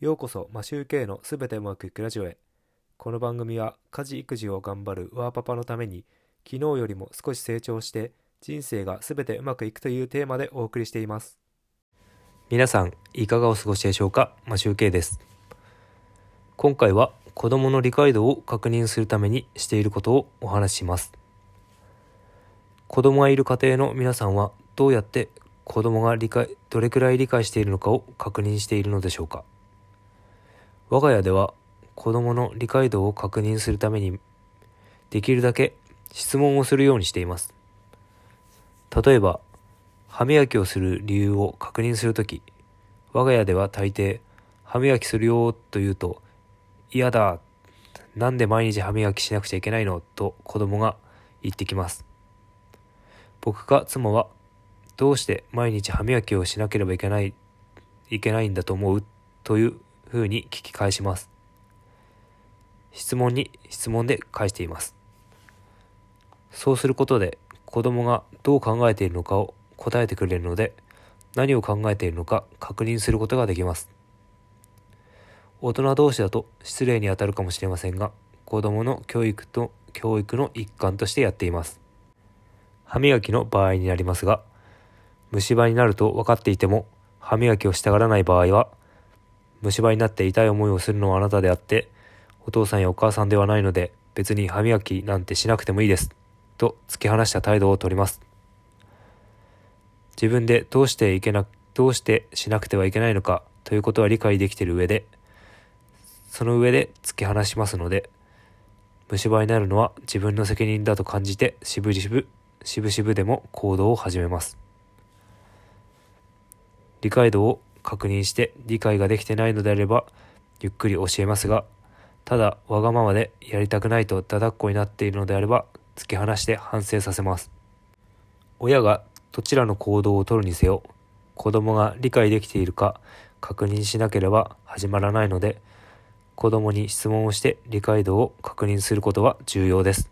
ようこそマシューケイのすべてうまくいくラジオへ。この番組は家事育児を頑張るワーパパのために昨日よりも少し成長して人生がすべてうまくいくというテーマでお送りしています。皆さんいかがお過ごしでしょうか？マシューケイです。今回は子供の理解度を確認するためにしていることをお話しします。子供がいる家庭の皆さんはどうやって子供が理解どれくらい理解しているのかを確認しているのでしょうか？我が家では子供の理解度を確認するためにできるだけ質問をするようにしています。例えば歯磨きをする理由を確認するとき我が家では大抵歯磨きするよと言うと嫌だなんで毎日歯磨きしなくちゃいけないの？と子供が言ってきます。僕か妻はどうして毎日歯磨きをしなければいけないいけないんだと思う？というふうに聞き返します。質問に質問で返しています。そうすることで子供がどう考えているのかを答えてくれるので何を考えているのか確認することができます。大人同士だと失礼にあたるかもしれませんが子供の教育と教育の一環としてやっています。歯磨きの場合になりますが虫歯になると分かっていても歯磨きをしたがらない場合は虫歯になって痛い思いをするのはあなたであってお父さんやお母さんではないので別に歯磨きなんてしなくてもいいですと突き放した態度をとります。自分でどうしていけなどうしてしなくてはいけないのかということは理解できている上でその上で突き放しますので虫歯になるのは自分の責任だと感じてしぶしぶしぶしぶでも行動を始めます。理解度を確認して理解ができてないのであればゆっくり教えますがただわがままでやりたくないとだだっこになっているのであれば突き放して反省させます。親がどちらの行動をとるにせよ子供が理解できているか確認しなければ始まらないので子供に質問をして理解度を確認することは重要です。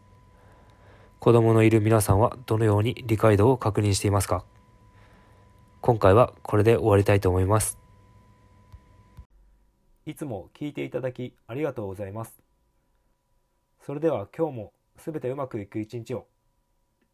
子供のいる皆さんはどのように理解度を確認していますか？今回はこれで終わりたいと思います。いつも聞いていただきありがとうございます。それでは今日もすべてうまくいく一日を。